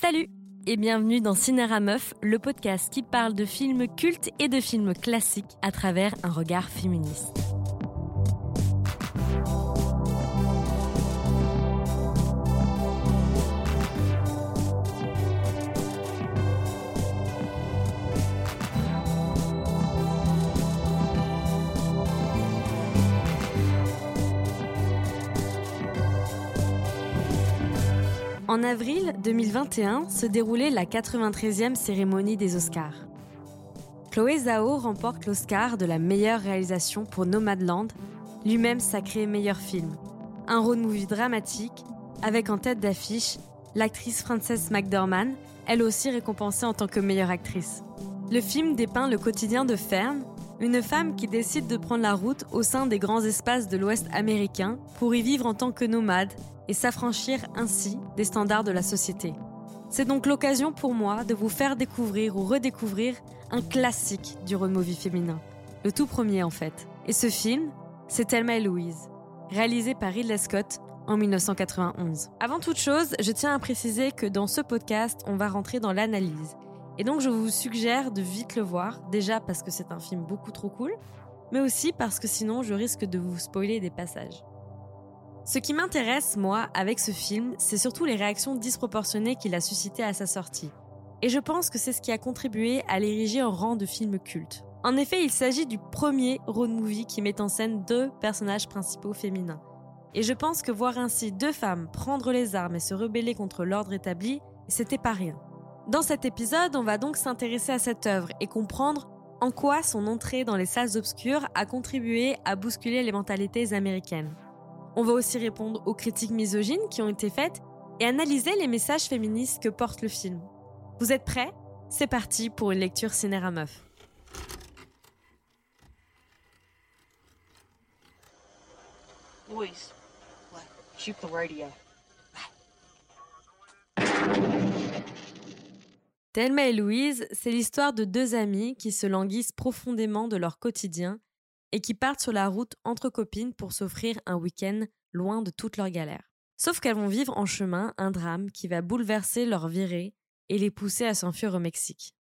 Salut et bienvenue dans Cinéra Meuf, le podcast qui parle de films cultes et de films classiques à travers un regard féministe. En avril 2021 se déroulait la 93e cérémonie des Oscars. Chloé Zhao remporte l'Oscar de la meilleure réalisation pour Nomadland, lui-même sacré meilleur film. Un road movie dramatique, avec en tête d'affiche l'actrice Frances McDormand, elle aussi récompensée en tant que meilleure actrice. Le film dépeint le quotidien de Fern, une femme qui décide de prendre la route au sein des grands espaces de l'Ouest américain pour y vivre en tant que nomade et s'affranchir ainsi des standards de la société. C'est donc l'occasion pour moi de vous faire découvrir ou redécouvrir un classique du road movie féminin. Le tout premier en fait. Et ce film, c'est Thelma et Louise, réalisé par Ridley Scott en 1991. Avant toute chose, je tiens à préciser que dans ce podcast, on va rentrer dans l'analyse. Et donc je vous suggère de vite le voir, déjà parce que c'est un film beaucoup trop cool, mais aussi parce que sinon je risque de vous spoiler des passages. Ce qui m'intéresse, moi, avec ce film, c'est surtout les réactions disproportionnées qu'il a suscitées à sa sortie. Et je pense que c'est ce qui a contribué à l'ériger en rang de film culte. En effet, il s'agit du premier road movie qui met en scène deux personnages principaux féminins. Et je pense que voir ainsi deux femmes prendre les armes et se rebeller contre l'ordre établi, c'était pas rien. Dans cet épisode, on va donc s'intéresser à cette œuvre et comprendre en quoi son entrée dans les salles obscures a contribué à bousculer les mentalités américaines. On va aussi répondre aux critiques misogynes qui ont été faites et analyser les messages féministes que porte le film. Vous êtes prêts? C'est parti pour une lecture cinéra meuf. Shoot the radio. Thelma et Louise, c'est l'histoire de deux amies qui se languissent profondément de leur quotidien et qui partent sur la route entre copines pour s'offrir un week-end loin de toutes leurs galères. Sauf qu'elles vont vivre en chemin un drame qui va bouleverser leur virée et les pousser à s'enfuir au Mexique.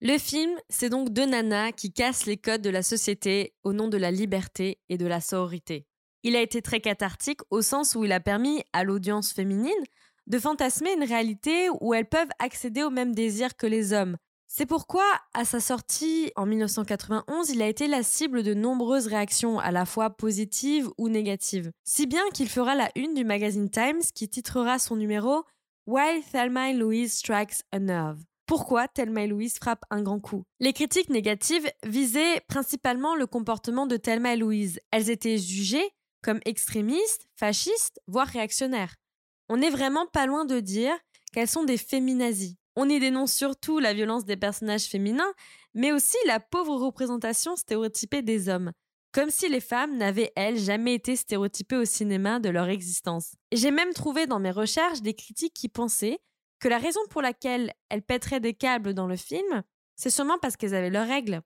Le film, c'est donc deux nanas qui cassent les codes de la société au nom de la liberté et de la sororité. Il a été très cathartique au sens où il a permis à l'audience féminine de fantasmer une réalité où elles peuvent accéder aux mêmes désirs que les hommes, c'est pourquoi, à sa sortie en 1991, il a été la cible de nombreuses réactions, à la fois positives ou négatives. Si bien qu'il fera la une du magazine Times qui titrera son numéro Why Thelma Louise Strikes a Nerve. Pourquoi Thelma et Louise frappe un grand coup? Les critiques négatives visaient principalement le comportement de Thelma et Louise. Elles étaient jugées comme extrémistes, fascistes, voire réactionnaires. On n'est vraiment pas loin de dire qu'elles sont des féminazis. On y dénonce surtout la violence des personnages féminins, mais aussi la pauvre représentation stéréotypée des hommes, comme si les femmes n'avaient, elles, jamais été stéréotypées au cinéma de leur existence. J'ai même trouvé dans mes recherches des critiques qui pensaient que la raison pour laquelle elles pèteraient des câbles dans le film, c'est sûrement parce qu'elles avaient leurs règles.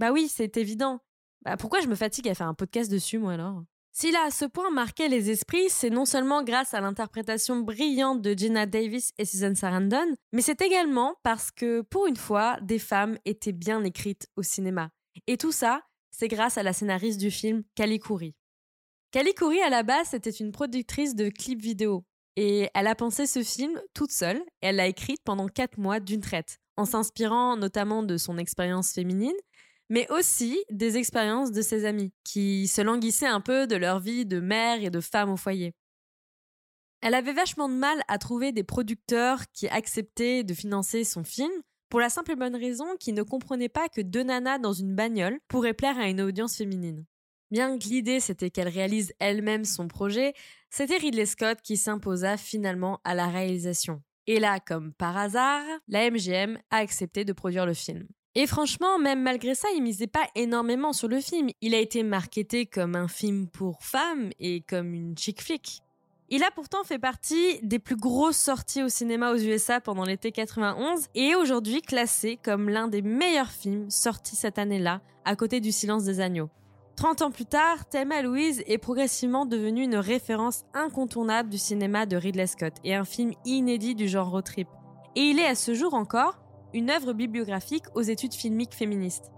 Bah oui, c'est évident. Bah pourquoi je me fatigue à faire un podcast dessus, moi alors? S'il a à ce point marqué les esprits, c'est non seulement grâce à l'interprétation brillante de Gina Davis et Susan Sarandon, mais c'est également parce que, pour une fois, des femmes étaient bien écrites au cinéma. Et tout ça, c'est grâce à la scénariste du film, Kali Kouri. Kali à la base, c'était une productrice de clips vidéo. Et elle a pensé ce film toute seule, et elle l'a écrit pendant quatre mois d'une traite, en s'inspirant notamment de son expérience féminine, mais aussi des expériences de ses amis, qui se languissaient un peu de leur vie de mère et de femme au foyer. Elle avait vachement de mal à trouver des producteurs qui acceptaient de financer son film, pour la simple et bonne raison qu'ils ne comprenaient pas que deux nanas dans une bagnole pourraient plaire à une audience féminine. Bien que l'idée c'était qu'elle réalise elle-même son projet, c'était Ridley Scott qui s'imposa finalement à la réalisation. Et là, comme par hasard, la MGM a accepté de produire le film. Et franchement, même malgré ça, il misait pas énormément sur le film. Il a été marketé comme un film pour femmes et comme une chick flick. Il a pourtant fait partie des plus grosses sorties au cinéma aux USA pendant l'été 91 et est aujourd'hui classé comme l'un des meilleurs films sortis cette année-là, à côté du Silence des agneaux. 30 ans plus tard, Thelma Louise est progressivement devenue une référence incontournable du cinéma de Ridley Scott et un film inédit du genre road trip. et il est à ce jour encore une œuvre bibliographique aux études filmiques féministes.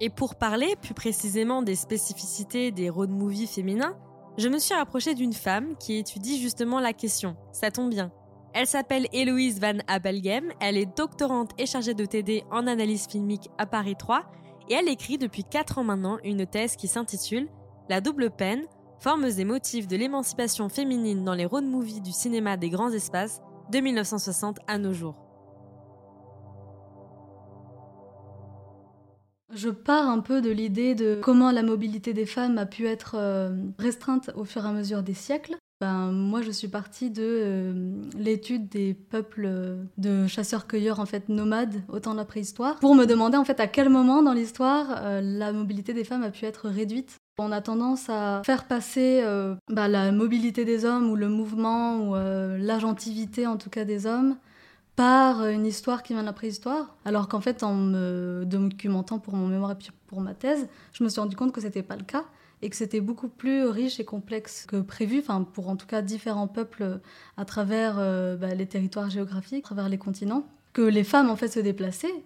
Et pour parler plus précisément des spécificités des road movies féminins, je me suis rapprochée d'une femme qui étudie justement la question. Ça tombe bien. Elle s'appelle Héloïse Van Abelgem, elle est doctorante et chargée de TD en analyse filmique à Paris 3 et elle écrit depuis 4 ans maintenant une thèse qui s'intitule La double peine, formes et motifs de l'émancipation féminine dans les road movies du cinéma des grands espaces de 1960 à nos jours. Je pars un peu de l'idée de comment la mobilité des femmes a pu être euh, restreinte au fur et à mesure des siècles. Ben, moi, je suis partie de euh, l'étude des peuples de chasseurs-cueilleurs en fait nomades au temps de la préhistoire, pour me demander en fait à quel moment dans l'histoire euh, la mobilité des femmes a pu être réduite. On a tendance à faire passer ben, la mobilité des hommes ou le mouvement ou l'agentivité en tout cas des hommes par une histoire qui vient de la préhistoire, alors qu'en fait, en me documentant pour mon mémoire et pour ma thèse, je me suis rendu compte que c'était pas le cas et que c'était beaucoup plus riche et complexe que prévu, enfin pour en tout cas différents peuples à travers euh, bah, les territoires géographiques, à travers les continents, que les femmes en fait se déplaçaient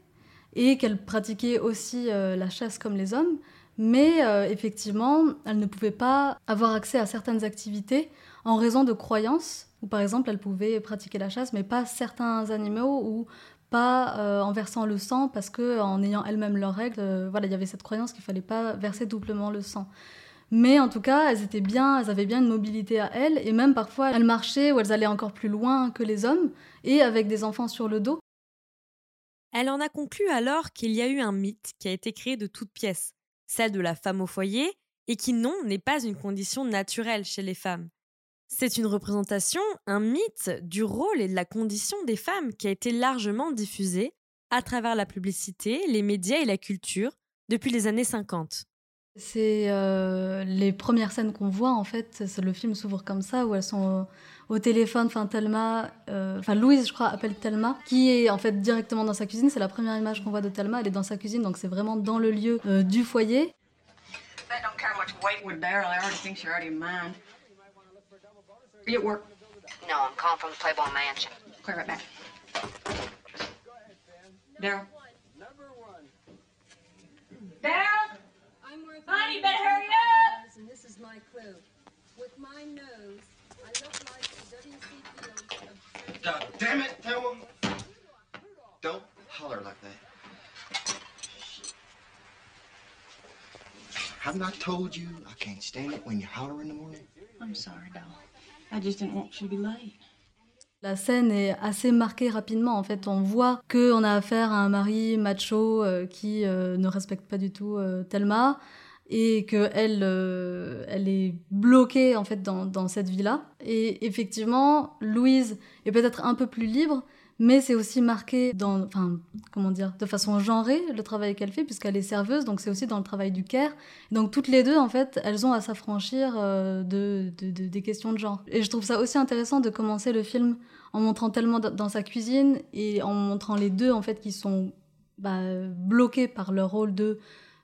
et qu'elles pratiquaient aussi euh, la chasse comme les hommes, mais euh, effectivement, elles ne pouvaient pas avoir accès à certaines activités en raison de croyances où par exemple elles pouvaient pratiquer la chasse, mais pas certains animaux ou pas euh, en versant le sang parce que en ayant elles-mêmes leurs règles, euh, voilà, il y avait cette croyance qu'il fallait pas verser doublement le sang. Mais en tout cas, elles étaient bien, elles avaient bien une mobilité à elles, et même parfois elles marchaient ou elles allaient encore plus loin que les hommes, et avec des enfants sur le dos. Elle en a conclu alors qu'il y a eu un mythe qui a été créé de toutes pièces, celle de la femme au foyer, et qui non n'est pas une condition naturelle chez les femmes. C'est une représentation, un mythe du rôle et de la condition des femmes qui a été largement diffusée à travers la publicité, les médias et la culture depuis les années 50. C'est euh, les premières scènes qu'on voit en fait, le film s'ouvre comme ça où elles sont au, téléphone, enfin Thelma, euh, enfin Louise je crois appelle Thelma, qui est en fait directement dans sa cuisine. C'est la première image qu'on voit de Thelma, elle est dans sa cuisine donc c'est vraiment dans le lieu euh, du foyer. Are you at work? No, I'm calling from the Playboy Mansion. Clear right back. Daryl? Daryl? Honey, you better hurry up! And this is my clue. With my nose, I look like the W.C. Fields God damn it, Thelma! Don't holler like that. Haven't I told you I can't stand it when you holler in the morning? I'm sorry, doll. La scène est assez marquée rapidement. En fait, on voit qu'on a affaire à un mari macho euh, qui euh, ne respecte pas du tout euh, Thelma et qu'elle elle est bloquée en fait dans, dans cette vie-là. Et effectivement, Louise est peut-être un peu plus libre, mais c'est aussi marqué dans, enfin, comment dire, de façon genrée le travail qu'elle fait puisqu'elle est serveuse, donc c'est aussi dans le travail du care. Donc toutes les deux, en fait, elles ont à s'affranchir euh, de, des questions de genre. Et je trouve ça aussi intéressant de commencer le film en montrant tellement dans sa cuisine et en montrant les deux, en fait, qui sont bah, bloqués par leur rôle de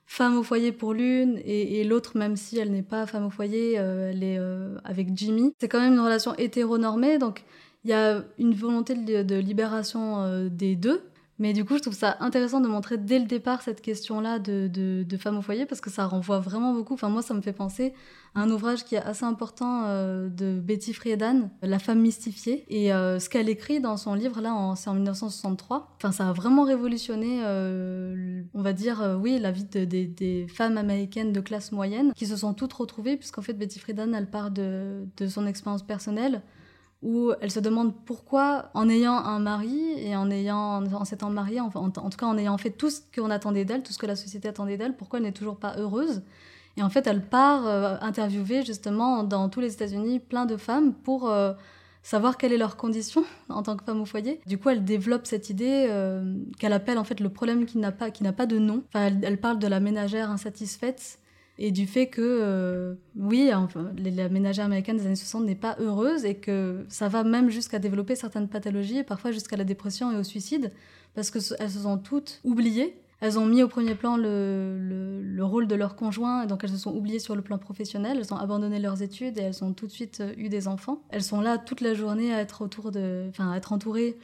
femme au foyer pour l'une et, l'autre, même si elle n'est pas femme au foyer, euh, elle est euh, avec Jimmy. C'est quand même une relation hétéronormée, donc il y a une volonté de, libération euh, des deux. Mais du coup, je trouve ça intéressant de montrer dès le départ cette question-là de, de, femmes au foyer parce que ça renvoie vraiment beaucoup. Enfin, moi, ça me fait penser à un ouvrage qui est assez important euh, de Betty Friedan, La femme mystifiée. Et euh, ce qu'elle écrit dans son livre, là, c'est en 1963. Enfin, ça a vraiment révolutionné, on va dire, oui, la vie des femmes américaines de classe moyenne qui se sont toutes retrouvées, puisqu'en fait, Betty Friedan, elle part de, de son expérience personnelle où elle se demande pourquoi, en ayant un mari et en ayant, en s'étant mariée, en, en, tout cas en ayant fait tout ce qu'on attendait d'elle, tout ce que la société attendait d'elle, pourquoi elle n'est toujours pas heureuse. Et en fait, elle part euh, interviewer justement dans tous les États-Unis plein de femmes pour euh, savoir quelle est leur condition en tant que femme au foyer. Du coup, elle développe cette idée euh, qu'elle appelle en fait le problème qui n'a pas, qui n'a pas de nom. Enfin, elle, elle, parle de la ménagère insatisfaite et du fait que, euh, oui, enfin, la ménagère américaine des années 60 n'est pas heureuse et que ça va même jusqu'à développer certaines pathologies et parfois jusqu'à la dépression et au suicide parce qu'elles se sont toutes oubliées. Elles ont mis au premier plan le, le, rôle de leur conjoint, et donc elles se sont oubliées sur le plan professionnel, elles ont abandonné leurs études et elles ont tout de suite euh, eu des enfants. Elles sont là toute la journée à être autour de, enfin, à être entourées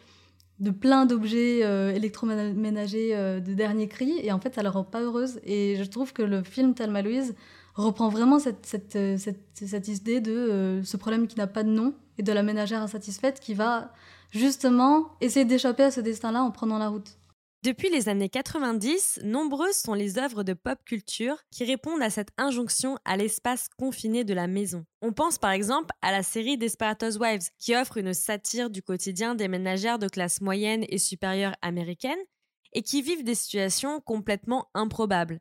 de plein d'objets électroménagers de dernier cri, et en fait, ça la rend pas heureuse. Et je trouve que le film Thelma Louise reprend vraiment cette, cette, cette, cette idée de ce problème qui n'a pas de nom et de la ménagère insatisfaite qui va justement essayer d'échapper à ce destin-là en prenant la route. Depuis les années 90, nombreuses sont les œuvres de pop culture qui répondent à cette injonction à l'espace confiné de la maison. On pense par exemple à la série Desperados Wives, qui offre une satire du quotidien des ménagères de classe moyenne et supérieure américaine et qui vivent des situations complètement improbables.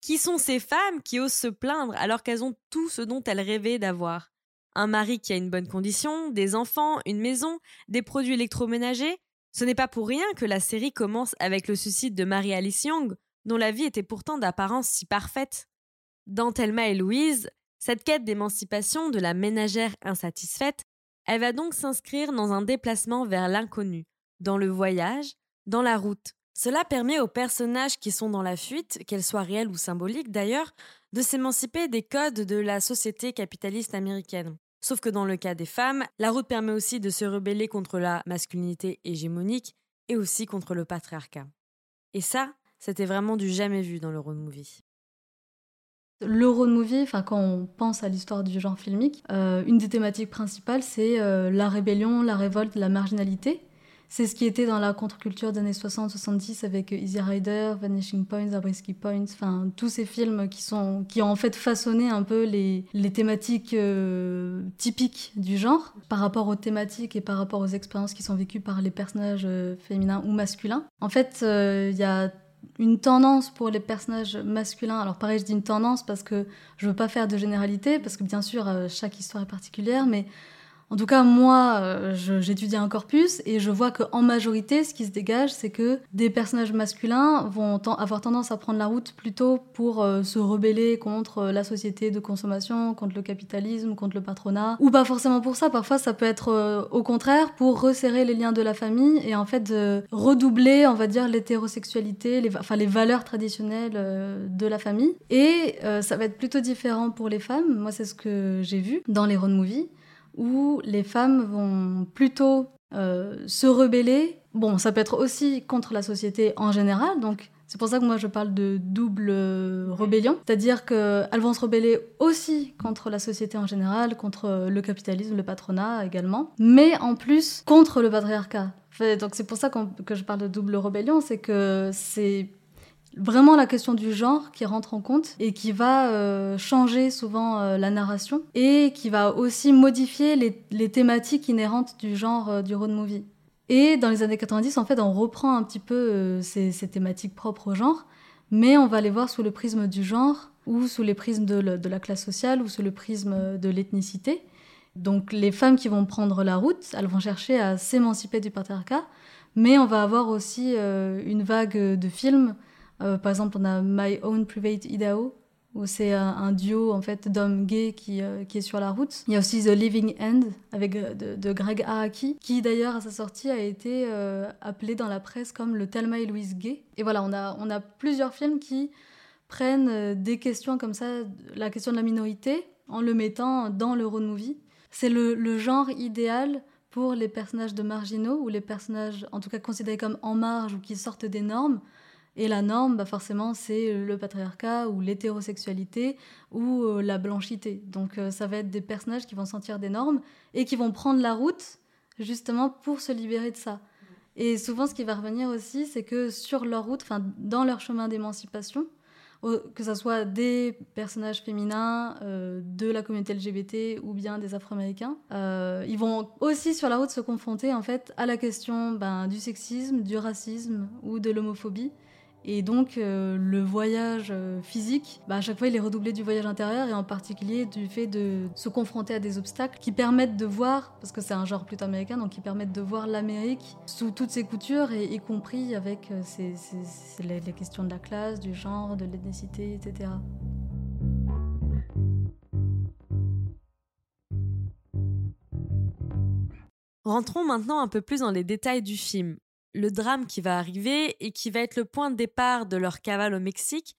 Qui sont ces femmes qui osent se plaindre alors qu'elles ont tout ce dont elles rêvaient d'avoir? Un mari qui a une bonne condition, des enfants, une maison, des produits électroménagers? Ce n'est pas pour rien que la série commence avec le suicide de Marie-Alice Young, dont la vie était pourtant d'apparence si parfaite. Dans Thelma et Louise, cette quête d'émancipation de la ménagère insatisfaite, elle va donc s'inscrire dans un déplacement vers l'inconnu, dans le voyage, dans la route. Cela permet aux personnages qui sont dans la fuite, qu'elles soient réelles ou symboliques d'ailleurs, de s'émanciper des codes de la société capitaliste américaine. Sauf que dans le cas des femmes, la route permet aussi de se rebeller contre la masculinité hégémonique et aussi contre le patriarcat. Et ça, c'était vraiment du jamais vu dans le road movie. Le road movie, enfin quand on pense à l'histoire du genre filmique, euh, une des thématiques principales c'est euh, la rébellion, la révolte, la marginalité. C'est ce qui était dans la contre-culture des années 60-70 avec Easy Rider, Vanishing Points, Zabriskie Points, enfin tous ces films qui, sont, qui ont en fait façonné un peu les, les thématiques euh, typiques du genre par rapport aux thématiques et par rapport aux expériences qui sont vécues par les personnages euh, féminins ou masculins. En fait, euh, il y a une tendance pour les personnages masculins. Alors pareil, je dis une tendance parce que je veux pas faire de généralité, parce que bien sûr, chaque histoire est particulière, mais en tout cas, moi, euh, j'étudie un corpus et je vois qu'en majorité, ce qui se dégage, c'est que des personnages masculins vont avoir tendance à prendre la route plutôt pour euh, se rebeller contre euh, la société de consommation, contre le capitalisme, contre le patronat. Ou pas forcément pour ça, parfois ça peut être au contraire pour resserrer les liens de la famille et en fait redoubler, on va dire, l'hétérosexualité, enfin les valeurs traditionnelles de la famille. Et ça va être plutôt différent pour les femmes. Moi, c'est ce que j'ai vu dans les road movies où les femmes vont plutôt euh, se rebeller. Bon, ça peut être aussi contre la société en général, donc c'est pour ça que moi je parle de double euh, rébellion, c'est-à-dire qu'elles vont se rebeller aussi contre la société en général, contre le capitalisme, le patronat également, mais en plus contre le patriarcat. donc c'est pour ça que je parle de double rébellion, c'est que c'est vraiment la question du genre qui rentre en compte et qui va euh, changer souvent euh, la narration et qui va aussi modifier les, thématiques inhérentes du genre euh, du road movie. Et dans les années 90, en fait, on reprend un petit peu ces, thématiques propres au genre, mais on va les voir sous le prisme du genre ou sous les prismes de, la classe sociale ou sous le prisme de l'ethnicité. Donc les femmes qui vont prendre la route, elles vont chercher à s'émanciper du patriarcat, mais on va avoir aussi une vague de films euh, par exemple, on a My Own Private Idaho, où c'est un, duo en fait d'hommes gays qui, euh, qui, est sur la route. Il y a aussi The Living End avec euh, de, Greg Araki, qui d'ailleurs à sa sortie a été appelé dans la presse comme le Thelma et Louise gay. Et voilà, on a, on a plusieurs films qui prennent des questions comme ça, la question de la minorité, en le mettant dans le road movie. C'est le genre idéal pour les personnages de marginaux ou les personnages en tout cas considérés comme en marge ou qui sortent des normes et la norme, bah forcément, c'est le patriarcat ou l'hétérosexualité ou euh, la blanchité. Donc euh, ça va être des personnages qui vont sentir des normes et qui vont prendre la route justement pour se libérer de ça. Et souvent, ce qui va revenir aussi, c'est que sur leur route, enfin dans leur chemin d'émancipation, que ce soit des personnages féminins euh, de la communauté LGBT ou bien des Afro-Américains, ils vont aussi sur la route se confronter en fait à la question ben, du sexisme, du racisme ou de l'homophobie. Et donc, euh, le voyage euh, physique, bah, à chaque fois, il est redoublé du voyage intérieur et en particulier du fait de se confronter à des obstacles qui permettent de voir, parce que c'est un genre plutôt américain, donc qui permettent de voir l'Amérique sous toutes ses coutures, et y compris avec euh, les, les questions de la classe, du genre, de l'ethnicité, etc. Rentrons maintenant un peu plus dans les détails du film le drame qui va arriver et qui va être le point de départ de leur cavale au Mexique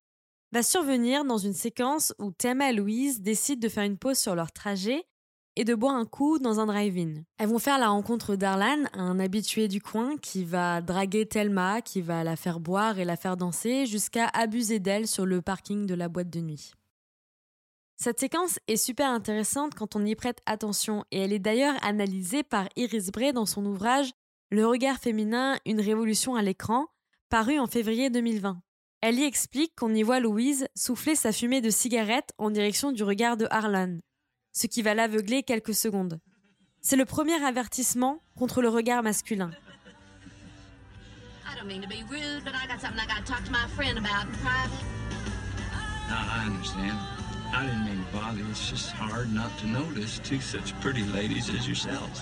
va survenir dans une séquence où Thelma et Louise décident de faire une pause sur leur trajet et de boire un coup dans un drive-in. Elles vont faire la rencontre d'Arlan, un habitué du coin qui va draguer Thelma, qui va la faire boire et la faire danser jusqu'à abuser d'elle sur le parking de la boîte de nuit. Cette séquence est super intéressante quand on y prête attention et elle est d'ailleurs analysée par Iris Bray dans son ouvrage Le regard féminin, une révolution à l'écran, paru en février 2020. Elle y explique qu'on y voit Louise souffler sa fumée de cigarette en direction du regard de Harlan, ce qui va l'aveugler quelques secondes. C'est le premier avertissement contre le regard masculin. I don't mean to be rude, but I got something I gotta talk to my friend about in private. I understand. I didn't mean to bother you. It's just hard not to notice two such pretty ladies as yourselves.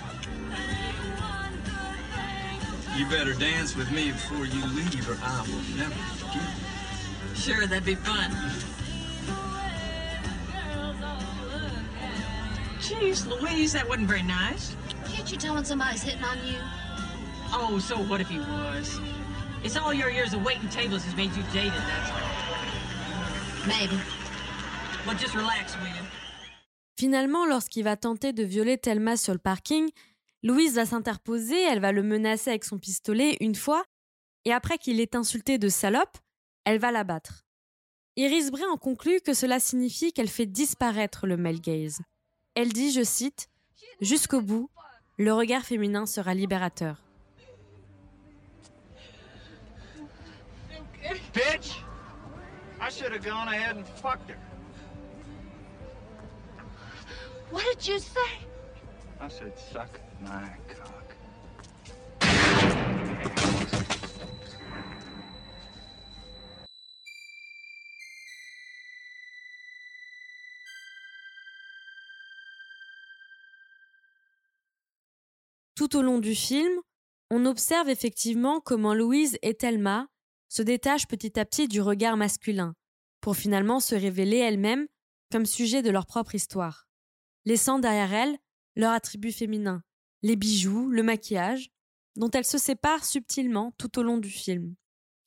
You better dance with me before you leave, or I will never forgive you. Sure, that'd be fun. Jeez, Louise, that wasn't very nice. Can't you tell when somebody's hitting on you? Oh, so what if he was? It's all your years of waiting tables has made you jaded, that's all. Maybe. Well, just relax, will you? Finalement, lorsqu'il va tenter de violer Thelma sur le parking, Louise va s'interposer, elle va le menacer avec son pistolet une fois, et après qu'il ait insulté de salope, elle va l'abattre. Iris Bray en conclut que cela signifie qu'elle fait disparaître le male gaze. Elle dit, je cite, Jusqu'au bout, le regard féminin sera libérateur. Bitch! I should have gone ahead and fucked her. What did you say? I said, suck Tout au long du film, on observe effectivement comment Louise et Thelma se détachent petit à petit du regard masculin, pour finalement se révéler elles-mêmes comme sujet de leur propre histoire, laissant derrière elles leurs attributs féminins, les bijoux, le maquillage, dont elles se séparent subtilement tout au long du film.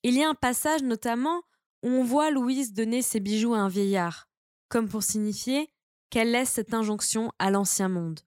Il y a un passage notamment où on voit Louise donner ses bijoux à un vieillard, comme pour signifier qu'elle laisse cette injonction à l'ancien monde.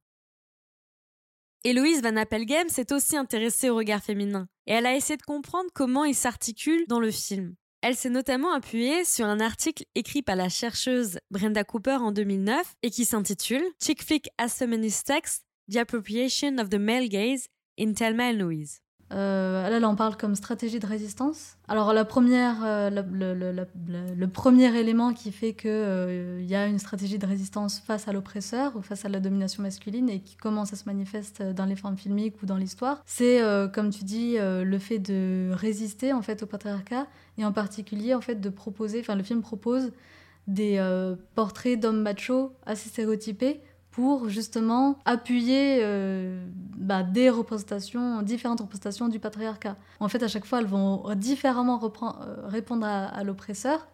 Héloïse Van Appelgem s'est aussi intéressée au regard féminin, et elle a essayé de comprendre comment il s'articule dans le film. Elle s'est notamment appuyée sur un article écrit par la chercheuse Brenda Cooper en 2009 et qui s'intitule Chick Flick as Feminist Text, The Appropriation of the Male Gaze in Thelma Louise. Euh, là, on parle comme stratégie de résistance. Alors, la première, euh, le, premier élément qui fait qu'il y a une stratégie de résistance face à l'oppresseur ou face à la domination masculine et qui commence à se manifester dans les formes filmiques ou dans l'histoire, c'est, euh, comme tu dis, euh, le fait de résister en fait au patriarcat et en particulier en fait de proposer. Enfin, le film propose des euh, portraits d'hommes machos assez stéréotypés pour justement appuyer euh, bah, des représentations, différentes représentations du patriarcat. En fait, à chaque fois, elles vont différemment euh, répondre à, l'oppresseur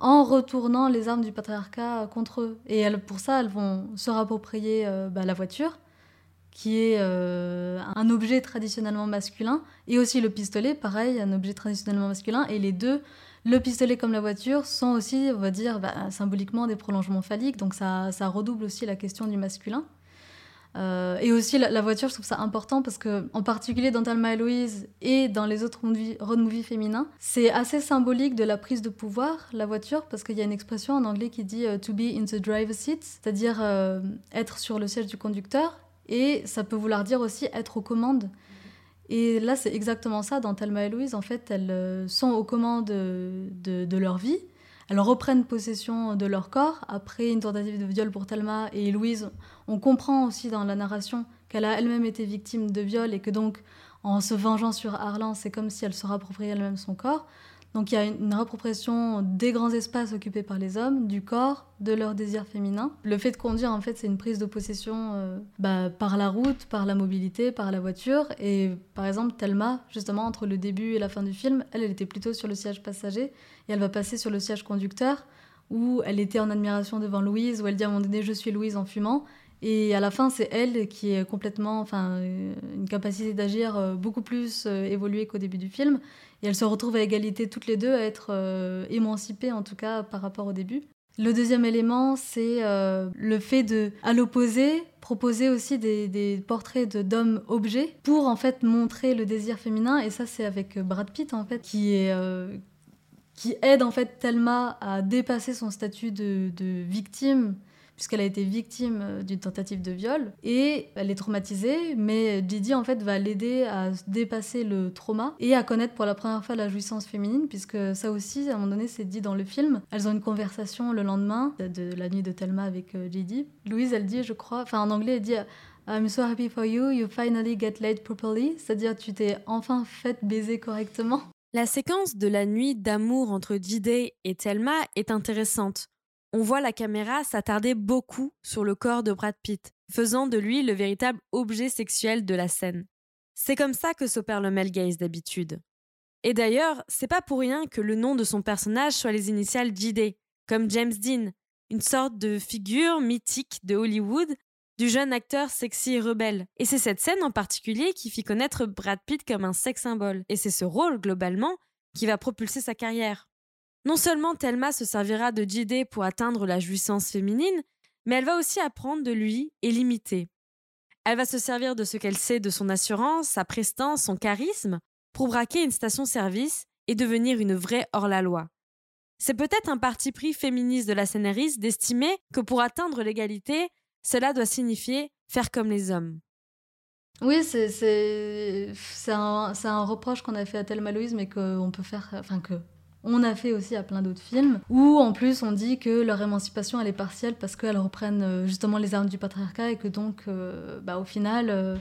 en retournant les armes du patriarcat contre eux. Et pour ça, elles vont se rapproprier euh, bah, la voiture, qui est un objet traditionnellement masculin, et aussi le pistolet, pareil, un objet traditionnellement masculin, et les deux le pistolet comme la voiture sont aussi, on va dire, bah, symboliquement des prolongements phalliques, donc ça, ça redouble aussi la question du masculin. Euh, et aussi la, voiture, je trouve ça important parce que, en particulier dans Thelma et Louise et dans les autres road movies féminins, c'est assez symbolique de la prise de pouvoir, la voiture, parce qu'il y a une expression en anglais qui dit euh, to be in the driver's seat, c'est-à-dire euh, être sur le siège du conducteur, et ça peut vouloir dire aussi être aux commandes. Et là, c'est exactement ça. Dans Thelma et Louise, en fait, elles euh, sont aux commandes de, leur vie. Elles reprennent possession de leur corps après une tentative de viol pour Thelma. Et Louise, on comprend aussi dans la narration qu'elle a elle-même été victime de viol et que donc, en se vengeant sur Arlan, c'est comme si elle se rappropriait elle-même son corps. Donc il y a une appropriation des grands espaces occupés par les hommes, du corps, de leur désir féminin. Le fait de conduire, en fait, c'est une prise de possession euh, bah, par la route, par la mobilité, par la voiture. Et par exemple, Thelma, justement, entre le début et la fin du film, elle, elle était plutôt sur le siège passager et elle va passer sur le siège conducteur où elle était en admiration devant Louise, où elle dit à un moment donné Je suis Louise en fumant. Et à la fin, c'est elle qui est complètement, enfin, euh, une capacité d'agir euh, beaucoup plus euh, évoluée qu'au début du film. Et elles se retrouvent à égalité toutes les deux à être euh, émancipées, en tout cas par rapport au début. Le deuxième élément, c'est le fait de, à l'opposé, proposer aussi des, des portraits d'hommes objets pour en fait montrer le désir féminin. Et ça, c'est avec Brad Pitt en fait, qui aide en fait Thelma à dépasser son statut de victime puisqu'elle a été victime euh, d'une tentative de viol et elle est traumatisée mais Didi en fait va l'aider à dépasser le trauma et à connaître pour la première fois la jouissance féminine puisque ça aussi à un moment donné c'est dit dans le film elles ont une conversation le lendemain de, la nuit de Thelma avec euh, Didi Louise elle dit je crois enfin en anglais elle dit I'm so happy for you, you finally get laid properly. C'est-à-dire, tu t'es enfin fait baiser correctement. La séquence de la nuit d'amour entre J.D. et Thelma est intéressante. On voit la caméra s'attarder beaucoup sur le corps de Brad Pitt, faisant de lui le véritable objet sexuel de la scène. C'est comme ça que s'opère le male gaze d'habitude. Et d'ailleurs, c'est pas pour rien que le nom de son personnage soit les initiales J.D., comme James Dean, une sorte de figure mythique de Hollywood du jeune acteur sexy et rebelle. Et c'est cette scène en particulier qui fit connaître Brad Pitt comme un sex symbole. Et c'est ce rôle, globalement, qui va propulser sa carrière. Non seulement Thelma se servira de JD pour atteindre la jouissance féminine, mais elle va aussi apprendre de lui et l'imiter. Elle va se servir de ce qu'elle sait de son assurance, sa prestance, son charisme, pour braquer une station-service et devenir une vraie hors-la-loi. C'est peut-être un parti pris féministe de la scénariste d'estimer que pour atteindre l'égalité, cela doit signifier faire comme les hommes. Oui, c'est un, un reproche qu'on a fait à Thelma Louise, mais qu'on peut faire, enfin que on a fait aussi à plein d'autres films, où en plus on dit que leur émancipation elle est partielle parce qu'elles reprennent euh, justement les armes du patriarcat et que donc euh, bah, au final euh,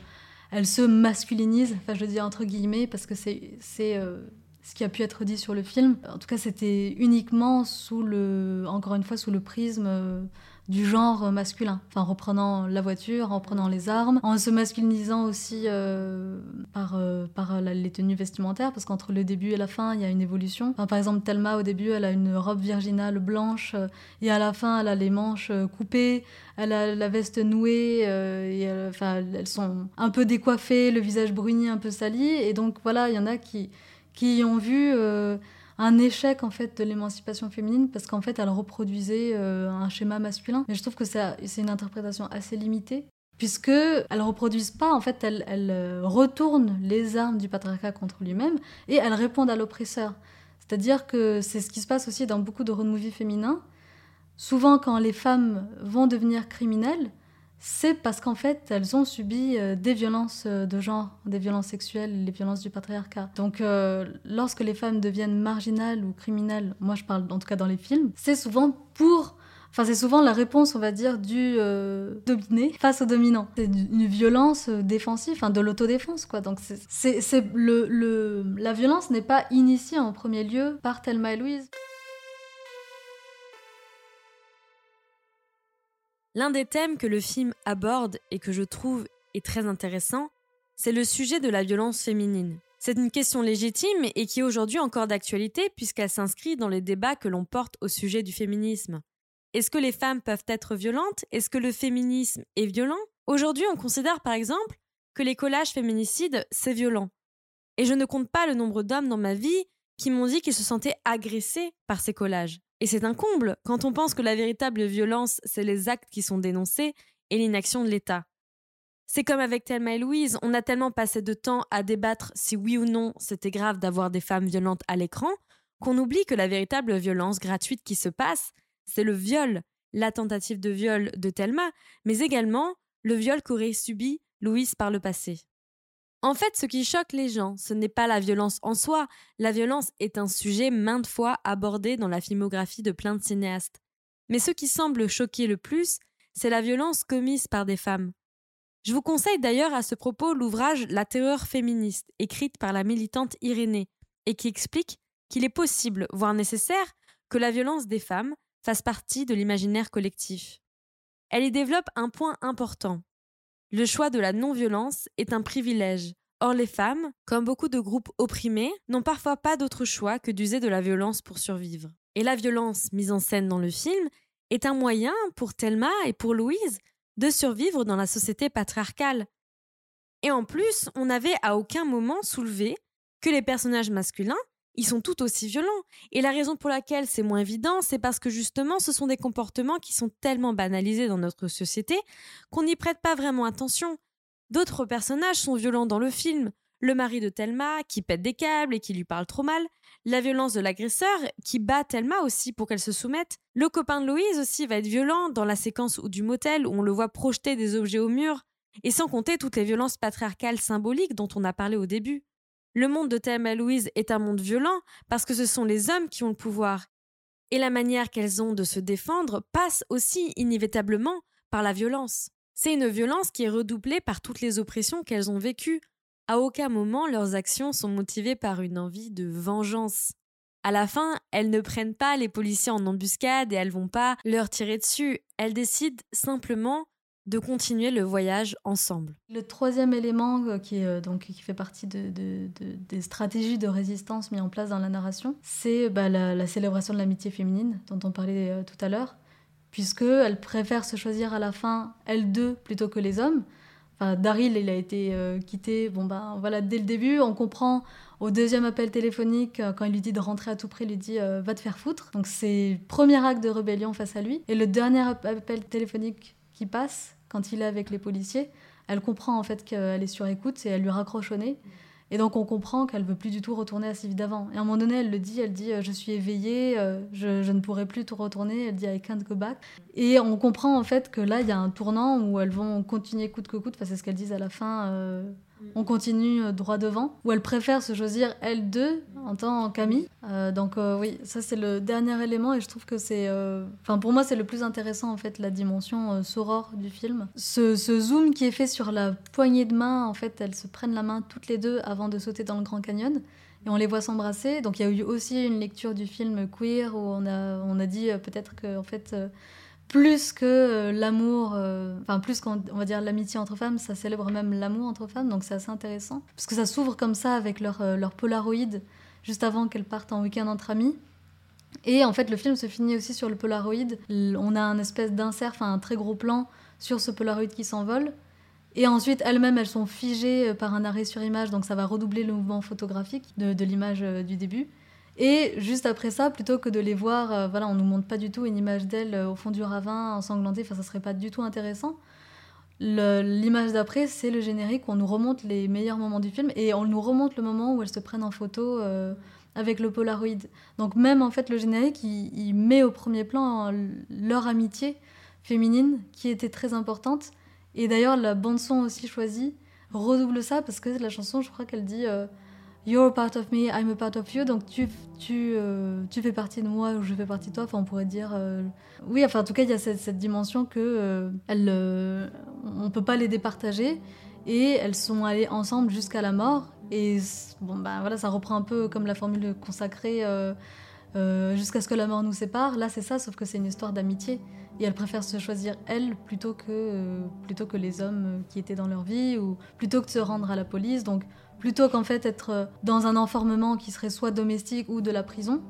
elles se masculinisent, enfin je veux dire entre guillemets parce que c'est ce qui a pu être dit sur le film. En tout cas, c'était uniquement sous le, encore une fois, sous le prisme du genre masculin. Enfin, en reprenant la voiture, en reprenant les armes, en se masculinisant aussi euh, par, euh, par les tenues vestimentaires, parce qu'entre le début et la fin, il y a une évolution. Enfin, par exemple, Thelma, au début, elle a une robe virginale blanche, euh, et à la fin, elle a les manches coupées, elle a la veste nouée, et elle- enfin, elles sont un peu décoiffées, le visage bruni, un peu sali, et donc voilà, il y en a qui qui ont vu un échec en fait de l'émancipation féminine parce qu'en fait elle reproduisait euh, un schéma masculin. Mais je trouve que c'est une interprétation assez limitée puisque elles reproduisent pas en fait elles, elles, euh, retournent les armes du patriarcat contre lui-même et elles répondent à l'oppresseur. C'est-à-dire que c'est ce qui se passe aussi dans beaucoup de road movies féminins. Souvent quand les femmes vont devenir criminelles, c'est parce qu'en fait, elles ont subi euh, des violences euh, de genre, des violences sexuelles, les violences du patriarcat. Donc, euh, lorsque les femmes deviennent marginales ou criminelles, moi je parle en tout cas dans les films, c'est souvent pour. Enfin, c'est souvent la réponse, on va dire, du dominé face au dominant. C'est une violence défensive, enfin de l'autodéfense, quoi. Donc, c'est le, le, la violence n'est pas initiée en premier lieu par Thelma et Louise. L'un des thèmes que le film aborde et que je trouve est très intéressant, c'est le sujet de la violence féminine. C'est une question légitime et qui est aujourd'hui encore d'actualité puisqu'elle s'inscrit dans les débats que l'on porte au sujet du féminisme. Est-ce que les femmes peuvent être violentes? Est-ce que le féminisme est violent? Aujourd'hui, on considère par exemple que les collages féminicides, c'est violent. Et je ne compte pas le nombre d'hommes dans ma vie qui m'ont dit qu'ils se sentaient agressés par ces collages. Et c'est un comble quand on pense que la véritable violence, c'est les actes qui sont dénoncés et l'inaction de l'État. C'est comme avec Thelma et Louise, on a tellement passé de temps à débattre si oui ou non c'était grave d'avoir des femmes violentes à l'écran, qu'on oublie que la véritable violence gratuite qui se passe, c'est le viol, la tentative de viol de Thelma, mais également le viol qu'aurait subi Louise par le passé. En fait, ce qui choque les gens, ce n'est pas la violence en soi, la violence est un sujet maintes fois abordé dans la filmographie de plein de cinéastes. Mais ce qui semble choquer le plus, c'est la violence commise par des femmes. Je vous conseille d'ailleurs à ce propos l'ouvrage La terreur féministe, écrite par la militante Irénée, et qui explique qu'il est possible, voire nécessaire, que la violence des femmes fasse partie de l'imaginaire collectif. Elle y développe un point important. Le choix de la non-violence est un privilège. Or, les femmes, comme beaucoup de groupes opprimés, n'ont parfois pas d'autre choix que d'user de la violence pour survivre. Et la violence mise en scène dans le film est un moyen pour Thelma et pour Louise de survivre dans la société patriarcale. Et en plus, on n'avait à aucun moment soulevé que les personnages masculins ils sont tout aussi violents. Et la raison pour laquelle c'est moins évident, c'est parce que justement, ce sont des comportements qui sont tellement banalisés dans notre société qu'on n'y prête pas vraiment attention. D'autres personnages sont violents dans le film. Le mari de Thelma, qui pète des câbles et qui lui parle trop mal. La violence de l'agresseur, qui bat Thelma aussi pour qu'elle se soumette. Le copain de Louise aussi va être violent dans la séquence du motel où on le voit projeter des objets au mur. Et sans compter toutes les violences patriarcales symboliques dont on a parlé au début. Le monde de Thelma Louise est un monde violent parce que ce sont les hommes qui ont le pouvoir. Et la manière qu'elles ont de se défendre passe aussi inévitablement par la violence. C'est une violence qui est redoublée par toutes les oppressions qu'elles ont vécues. À aucun moment leurs actions sont motivées par une envie de vengeance. À la fin, elles ne prennent pas les policiers en embuscade et elles vont pas leur tirer dessus. Elles décident simplement de continuer le voyage ensemble. Le troisième élément euh, qui, euh, donc, qui fait partie de, des stratégies de résistance mises en place dans la narration, c'est bah, la, célébration de l'amitié féminine dont on parlait euh, tout à l'heure, puisqu'elles préfèrent se choisir à la fin, elles deux, plutôt que les hommes. Enfin, Daryl, il a été quitté, bon ben voilà, dès le début, on comprend au deuxième appel téléphonique, quand il lui dit de rentrer à tout prix, il lui dit va te faire foutre. Donc c'est premier acte de rébellion face à lui. Et le dernier appel téléphonique qui passe, quand il est avec les policiers, elle comprend en fait qu'elle est sur écoute et elle lui raccroche au nez. Et donc on comprend qu'elle veut plus du tout retourner à sa d'avant. Et à un moment donné, elle le dit, elle dit euh, je suis éveillée, euh, je, ne pourrai plus tout retourner. Elle dit I can't go back. Et on comprend en fait que là il y a un tournant où elles vont continuer coûte que coûte. Enfin c'est ce qu'elles disent à la fin. Euh, on continue euh, droit devant, où elle préfère se choisir elle deux en tant qu'amie. Euh, donc euh, oui, ça c'est le dernier élément et je trouve que c'est, enfin pour moi c'est le plus intéressant en fait la dimension soror du film. Ce, zoom qui est fait sur la poignée de main, en fait elles se prennent la main toutes les deux avant de sauter dans le Grand Canyon et on les voit s'embrasser. Donc il y a eu aussi une lecture du film queer où on a, on a dit peut-être que en fait plus que euh, l'amour, euh, enfin plus qu'on va dire l'amitié entre femmes, ça célèbre même l'amour entre femmes, donc c'est assez intéressant. Parce que ça s'ouvre comme ça avec leur, euh, leur Polaroid, juste avant qu'elles partent en week-end entre amis. Et en fait, le film se finit aussi sur le Polaroid. On a un espèce d'insert, enfin un très gros plan sur ce Polaroid qui s'envole. Et ensuite, elles-mêmes, elles sont figées par un arrêt sur image, donc ça va redoubler le mouvement photographique de l'image du début. Et juste après ça, plutôt que de les voir, euh, voilà, on nous montre pas du tout une image d'elle euh, au fond du ravin, ensanglantée, enfin ça serait pas du tout intéressant. L'image d'après, c'est le générique où on nous remonte les meilleurs moments du film et on nous remonte le moment où elles se prennent en photo euh, avec le Polaroid. Donc même en fait le générique, il, met au premier plan leur amitié féminine qui était très importante. Et d'ailleurs la bande son aussi choisie redouble ça parce que la chanson, je crois qu'elle dit You're a part of me, I'm a part of you. Donc tu, tu, euh, tu fais partie de moi ou je fais partie de toi. Enfin, on pourrait dire. Euh, oui, enfin, en tout cas, il y a cette, cette dimension que euh, elle, on peut pas les départager et elles sont allées ensemble jusqu'à la mort. Et bon, ben voilà, ça reprend un peu comme la formule consacrée jusqu'à ce que la mort nous sépare. Là, c'est ça, sauf que c'est une histoire d'amitié. Et elles préfèrent se choisir elles plutôt que, plutôt que les hommes qui étaient dans leur vie ou plutôt que de se rendre à la police. Donc plutôt qu'en fait être euh, dans un enfermement qui serait soit domestique ou de la prison.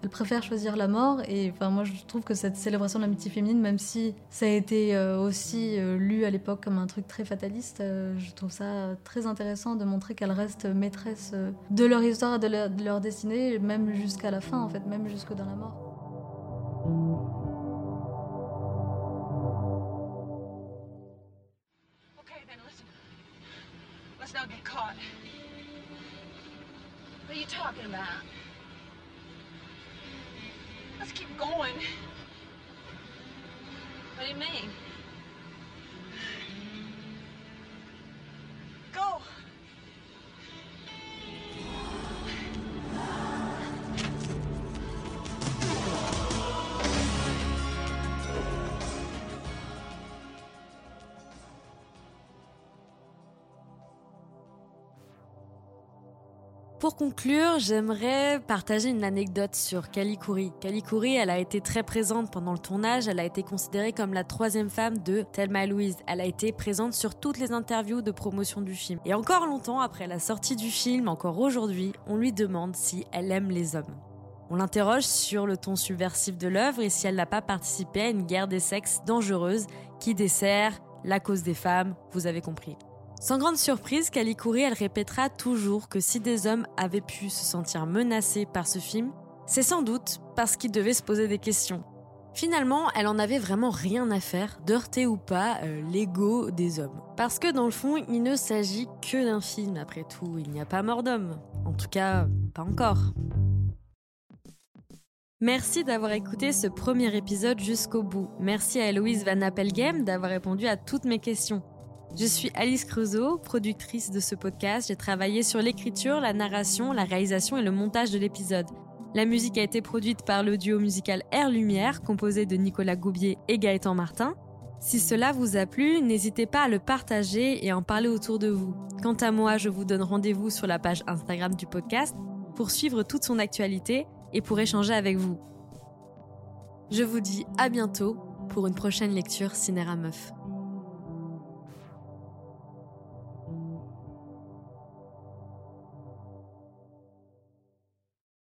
Elle préfère choisir la mort et enfin moi je trouve que cette célébration de l'amitié féminine, même si ça a été euh, aussi euh, lu à l'époque comme un truc très fataliste, je trouve ça très intéressant de montrer qu'elles restent maîtresses de leur histoire et de de leur destinée, même jusqu'à la fin en fait, même jusque dans la mort. Not get caught. What are you talking about? Let's keep going. What do you mean? Pour conclure, j'aimerais partager une anecdote sur Kalikuri. Kalikuri, elle a été très présente pendant le tournage, elle a été considérée comme la troisième femme de Thelma Louise. Elle a été présente sur toutes les interviews de promotion du film. Et encore longtemps après la sortie du film, encore aujourd'hui, on lui demande si elle aime les hommes. On l'interroge sur le ton subversif de l'œuvre et si elle n'a pas participé à une guerre des sexes dangereuse qui dessert la cause des femmes, vous avez compris. Sans grande surprise, Kalikuri, elle répétera toujours que si des hommes avaient pu se sentir menacés par ce film, c'est sans doute parce qu'ils devaient se poser des questions. Finalement, elle en avait vraiment rien à faire d'heurter ou pas euh, l'ego des hommes. Parce que dans le fond, il ne s'agit que d'un film après tout, il n'y a pas mort d'homme. En tout cas, pas encore. Merci d'avoir écouté ce premier épisode jusqu'au bout. Merci à Héloïse Van Appelgem d'avoir répondu à toutes mes questions. Je suis Alice Creusot, productrice de ce podcast. J'ai travaillé sur l'écriture, la narration, la réalisation et le montage de l'épisode. La musique a été produite par le duo musical Air Lumière, composé de Nicolas Goubier et Gaëtan Martin. Si cela vous a plu, n'hésitez pas à le partager et en parler autour de vous. Quant à moi, je vous donne rendez-vous sur la page Instagram du podcast pour suivre toute son actualité et pour échanger avec vous. Je vous dis à bientôt pour une prochaine lecture Cinéra Meuf.